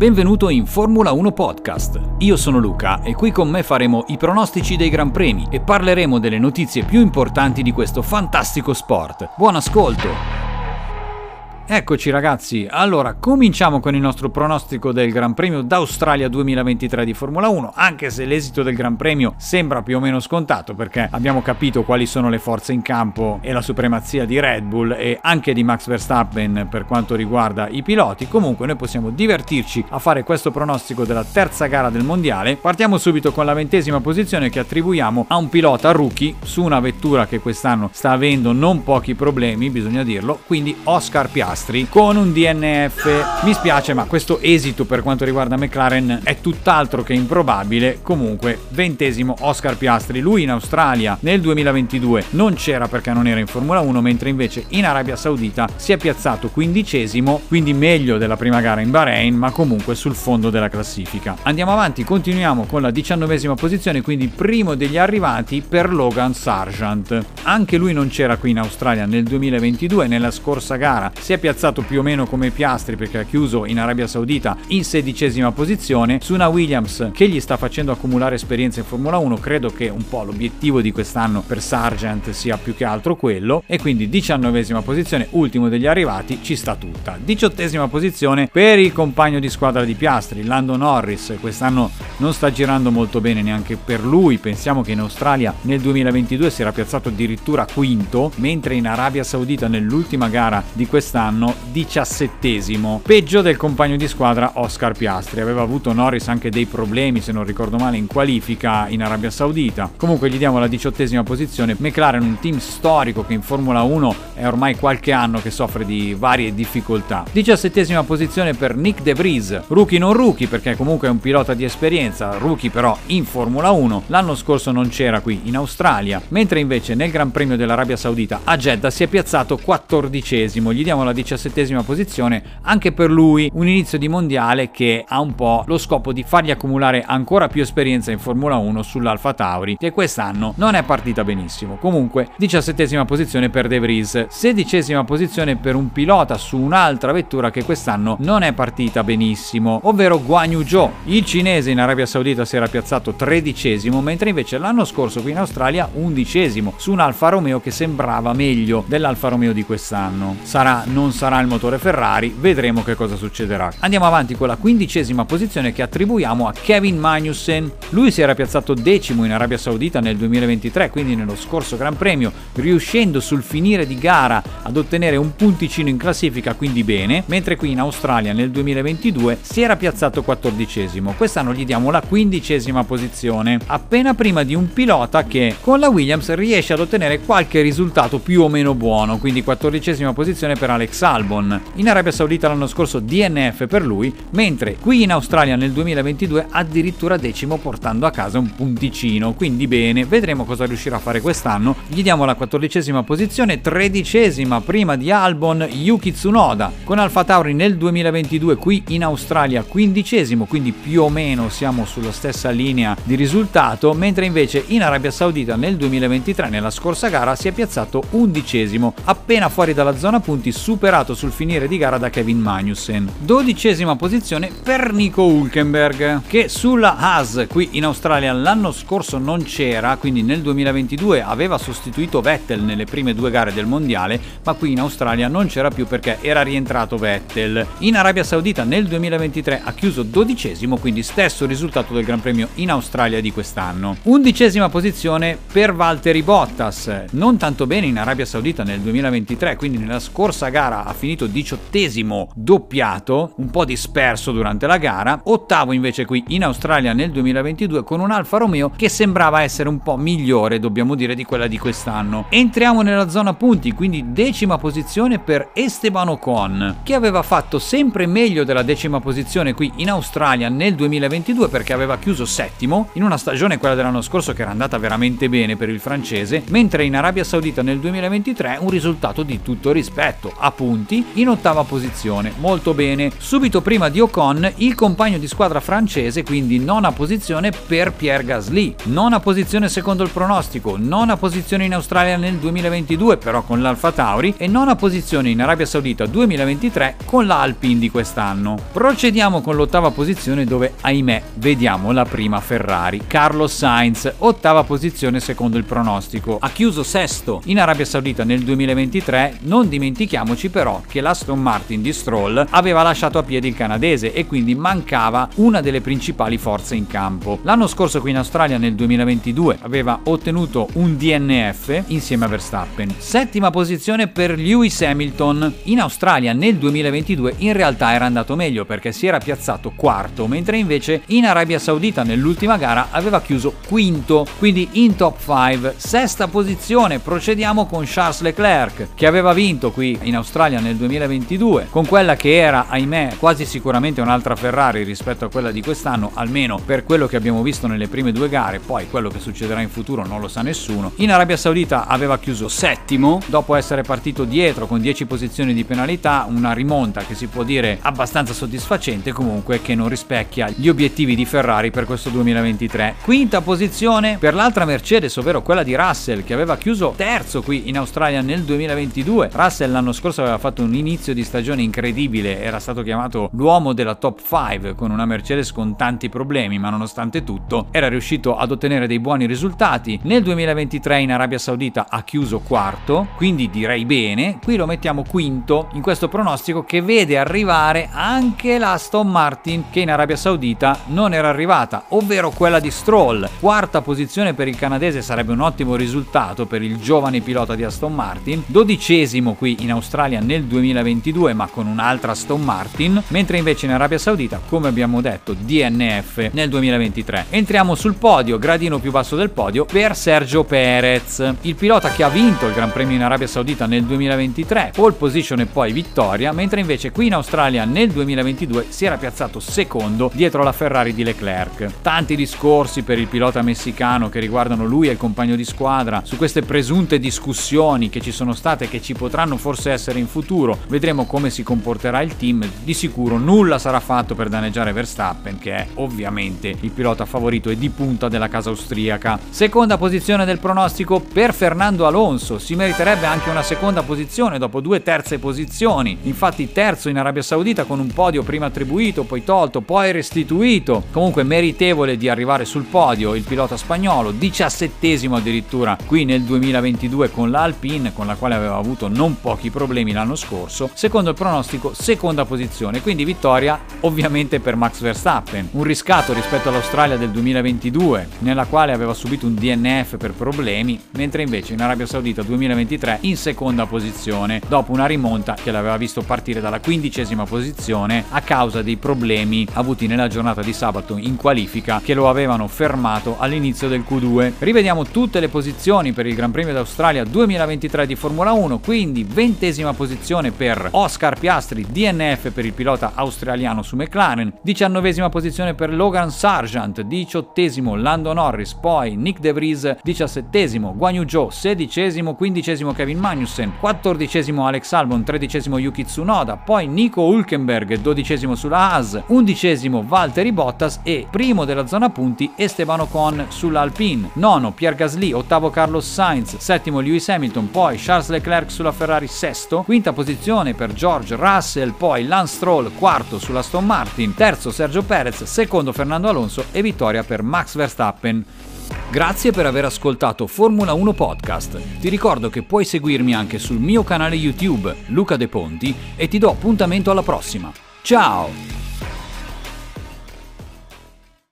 Benvenuto in Formula 1 Podcast. Io sono Luca e qui con me faremo i pronostici dei Gran Premi e parleremo delle notizie più importanti di questo fantastico sport. Buon ascolto! Eccoci ragazzi, allora cominciamo con il nostro pronostico del Gran Premio d'Australia 2023 di Formula 1, anche se l'esito del Gran Premio sembra più o meno scontato perché abbiamo capito quali sono le forze in campo e la supremazia di Red Bull e anche di Max Verstappen per quanto riguarda i piloti, comunque noi possiamo divertirci a fare questo pronostico della terza gara del mondiale. Partiamo subito con la ventesima posizione che attribuiamo a un pilota rookie su una vettura che quest'anno sta avendo non pochi problemi, bisogna dirlo, quindi Oscar Piastri pilastri con un DNF. Mi spiace, ma questo esito per quanto riguarda McLaren è tutt'altro che improbabile. Comunque, ventesimo Oscar Piastri. Lui in Australia nel 2022 non c'era perché non era in Formula 1, mentre invece in Arabia Saudita si è piazzato quindicesimo, quindi meglio della prima gara in Bahrain, ma comunque sul fondo della classifica. Andiamo avanti, continuiamo con la diciannovesima posizione, quindi primo degli arrivati per Logan Sargent. Anche lui non c'era qui in Australia nel 2022, nella scorsa gara si è piazzato piazzato più o meno come Piastri perché ha chiuso in Arabia Saudita in sedicesima posizione. Su una Williams che gli sta facendo accumulare esperienza in Formula 1 credo che un po' l'obiettivo di quest'anno per Sargent sia più che altro quello. E quindi diciannovesima posizione ultimo degli arrivati ci sta tutta. Diciottesima posizione per il compagno di squadra di Piastri Lando Norris. Quest'anno non sta girando molto bene neanche per lui. Pensiamo che in Australia nel 2022 si era piazzato addirittura quinto mentre in Arabia Saudita nell'ultima gara di quest'anno quest'anno diciassettesimo, peggio del compagno di squadra Oscar Piastri. Aveva avuto Norris anche dei problemi, se non ricordo male, in qualifica in Arabia Saudita. Comunque gli diamo la diciottesima posizione. McLaren, un team storico che in Formula 1 è ormai qualche anno che soffre di varie difficoltà. Diciassettesima posizione per Nick De Vries, rookie non rookie perché comunque è un pilota di esperienza, rookie però in Formula 1. L'anno scorso non c'era qui in Australia, mentre invece nel Gran Premio dell'Arabia Saudita a Jeddah si è piazzato quattordicesimo. Gli diamo la diciassettesima posizione, anche per lui un inizio di mondiale che ha un po' lo scopo di fargli accumulare ancora più esperienza in Formula 1 sull'Alfa Tauri, che quest'anno non è partita benissimo. Comunque, diciassettesima posizione per De Vries, sedicesima posizione per un pilota su un'altra vettura che quest'anno non è partita benissimo, ovvero Guan Yu Zhou. Il cinese in Arabia Saudita si era piazzato tredicesimo, mentre invece l'anno scorso qui in Australia undicesimo su un Alfa Romeo che sembrava meglio dell'Alfa Romeo di quest'anno. Sarà non sarà il motore Ferrari, vedremo che cosa succederà. Andiamo avanti con la quindicesima posizione che attribuiamo a Kevin Magnussen. Lui si era piazzato decimo in Arabia Saudita nel 2023, quindi nello scorso Gran Premio, riuscendo sul finire di gara ad ottenere un punticino in classifica, quindi bene, mentre qui in Australia nel 2022 si era piazzato quattordicesimo. Quest'anno gli diamo la quindicesima posizione, appena prima di un pilota che con la Williams riesce ad ottenere qualche risultato più o meno buono, quindi quattordicesima posizione per Alex Albon. In Arabia Saudita l'anno scorso DNF per lui, mentre qui in Australia nel 2022 addirittura decimo portando a casa un punticino, quindi bene, vedremo cosa riuscirà a fare quest'anno. Gli diamo la quattordicesima posizione, tredicesima prima di Albon Yuki Tsunoda, con Alfa Tauri nel 2022 qui in Australia quindicesimo, quindi più o meno siamo sulla stessa linea di risultato, mentre invece in Arabia Saudita nel 2023 nella scorsa gara si è piazzato undicesimo, appena fuori dalla zona punti superato superato sul finire di gara da Kevin Magnussen. Dodicesima posizione per Nico Hulkenberg, che sulla Haas qui in Australia l'anno scorso non c'era, quindi nel 2022 aveva sostituito Vettel nelle prime due gare del mondiale, ma qui in Australia non c'era più perché era rientrato Vettel. In Arabia Saudita nel 2023 ha chiuso dodicesimo, quindi stesso risultato del Gran Premio in Australia di quest'anno. Undicesima posizione per Valtteri Bottas, non tanto bene in Arabia Saudita nel 2023, quindi nella scorsa gara ha finito diciottesimo doppiato, un po' disperso durante la gara, ottavo invece qui in Australia nel 2022 con un Alfa Romeo che sembrava essere un po' migliore, dobbiamo dire, di quella di quest'anno. Entriamo nella zona punti, quindi decima posizione per Esteban Ocon, che aveva fatto sempre meglio della decima posizione qui in Australia nel 2022 perché aveva chiuso settimo in una stagione quella dell'anno scorso che era andata veramente bene per il francese, mentre in Arabia Saudita nel 2023 un risultato di tutto rispetto, appunto punti in ottava posizione. Molto bene. Subito prima di Ocon il compagno di squadra francese, quindi nona posizione per Pierre Gasly. Nona posizione secondo il pronostico, nona posizione in Australia nel 2022 però con l'Alfa Tauri e nona posizione in Arabia Saudita 2023 con la Alpine di quest'anno. Procediamo con l'ottava posizione dove ahimè vediamo la prima Ferrari. Carlos Sainz, ottava posizione secondo il pronostico. Ha chiuso sesto in Arabia Saudita nel 2023, non dimentichiamoci però che l'Aston Martin di Stroll aveva lasciato a piedi il canadese e quindi mancava una delle principali forze in campo. L'anno scorso qui in Australia nel 2022 aveva ottenuto un DNF insieme a Verstappen. Settima posizione per Lewis Hamilton. In Australia nel 2022 in realtà era andato meglio perché si era piazzato quarto, mentre invece in Arabia Saudita nell'ultima gara aveva chiuso quinto, quindi in top 5. Sesta posizione, procediamo con Charles Leclerc che aveva vinto qui in Australia nel 2022 con quella che era, ahimè, quasi sicuramente un'altra Ferrari rispetto a quella di quest'anno, almeno per quello che abbiamo visto nelle prime due gare, poi quello che succederà in futuro non lo sa nessuno. In Arabia Saudita aveva chiuso settimo dopo essere partito dietro con 10 posizioni di penalità, una rimonta che si può dire abbastanza soddisfacente comunque che non rispecchia gli obiettivi di Ferrari per questo 2023. Quinta posizione per l'altra Mercedes, ovvero quella di Russell che aveva chiuso terzo qui in Australia nel 2022. Russell l'anno scorso aveva fatto un inizio di stagione incredibile, era stato chiamato l'uomo della top 5 con una Mercedes con tanti problemi, ma nonostante tutto era riuscito ad ottenere dei buoni risultati. Nel 2023 in Arabia Saudita ha chiuso quarto, quindi direi bene. Qui lo mettiamo quinto in questo pronostico che vede arrivare anche la Aston Martin che in Arabia Saudita non era arrivata, ovvero quella di Stroll. Quarta posizione per il canadese sarebbe un ottimo risultato per il giovane pilota di Aston Martin. Dodicesimo qui in Australia nel 2022 ma con un'altra Aston Martin, mentre invece in Arabia Saudita, come abbiamo detto, DNF nel 2023. Entriamo sul podio, gradino più basso del podio per Sergio Perez, il pilota che ha vinto il Gran Premio in Arabia Saudita nel 2023, pole position e poi vittoria, mentre invece qui in Australia nel 2022 si era piazzato secondo dietro la Ferrari di Leclerc. Tanti discorsi per il pilota messicano che riguardano lui e il compagno di squadra, su queste presunte discussioni che ci sono state e che ci potranno forse essere in futuro. Vedremo come si comporterà il team. Di sicuro nulla sarà fatto per danneggiare Verstappen, che è ovviamente il pilota favorito e di punta della casa austriaca. Seconda posizione del pronostico per Fernando Alonso. Si meriterebbe anche una seconda posizione dopo due terze posizioni. Infatti terzo in Arabia Saudita con un podio prima attribuito, poi tolto, poi restituito. Comunque meritevole di arrivare sul podio il pilota spagnolo, diciassettesimo addirittura qui nel 2022 con la Alpine, con la quale aveva avuto non pochi problemi l'anno scorso. Secondo il pronostico, seconda posizione, quindi vittoria ovviamente per Max Verstappen. Un riscatto rispetto all'Australia del 2022, nella quale aveva subito un DNF per problemi, mentre invece in Arabia Saudita 2023 in seconda posizione, dopo una rimonta che l'aveva visto partire dalla quindicesima posizione a causa dei problemi avuti nella giornata di sabato in qualifica che lo avevano fermato all'inizio del Q2. Rivediamo tutte le posizioni per il Gran Premio d'Australia 2023 di Formula 1, quindi ventesima posizione per Oscar Piastri, DNF per il pilota australiano su McLaren, diciannovesima posizione per Logan Sargent, diciottesimo Lando Norris, poi Nick De Vries, diciassettesimo Guan Yu Zhou, sedicesimo, quindicesimo Kevin Magnussen, quattordicesimo Alex Albon, tredicesimo Yuki Tsunoda, poi Nico Hulkenberg, dodicesimo sulla Haas, undicesimo Valtteri Bottas e primo della zona punti Esteban Ocon sulla Alpine, nono Pierre Gasly, ottavo Carlos Sainz, settimo Lewis Hamilton, poi Charles Leclerc sulla Ferrari sesto, quinta posizione per George Russell, poi Lance Stroll quarto sulla Aston Martin, terzo Sergio Perez, secondo Fernando Alonso e vittoria per Max Verstappen. Grazie per aver ascoltato Formula 1 Podcast. Ti ricordo che puoi seguirmi anche sul mio canale YouTube Luca De Ponti e ti do appuntamento alla prossima. Ciao!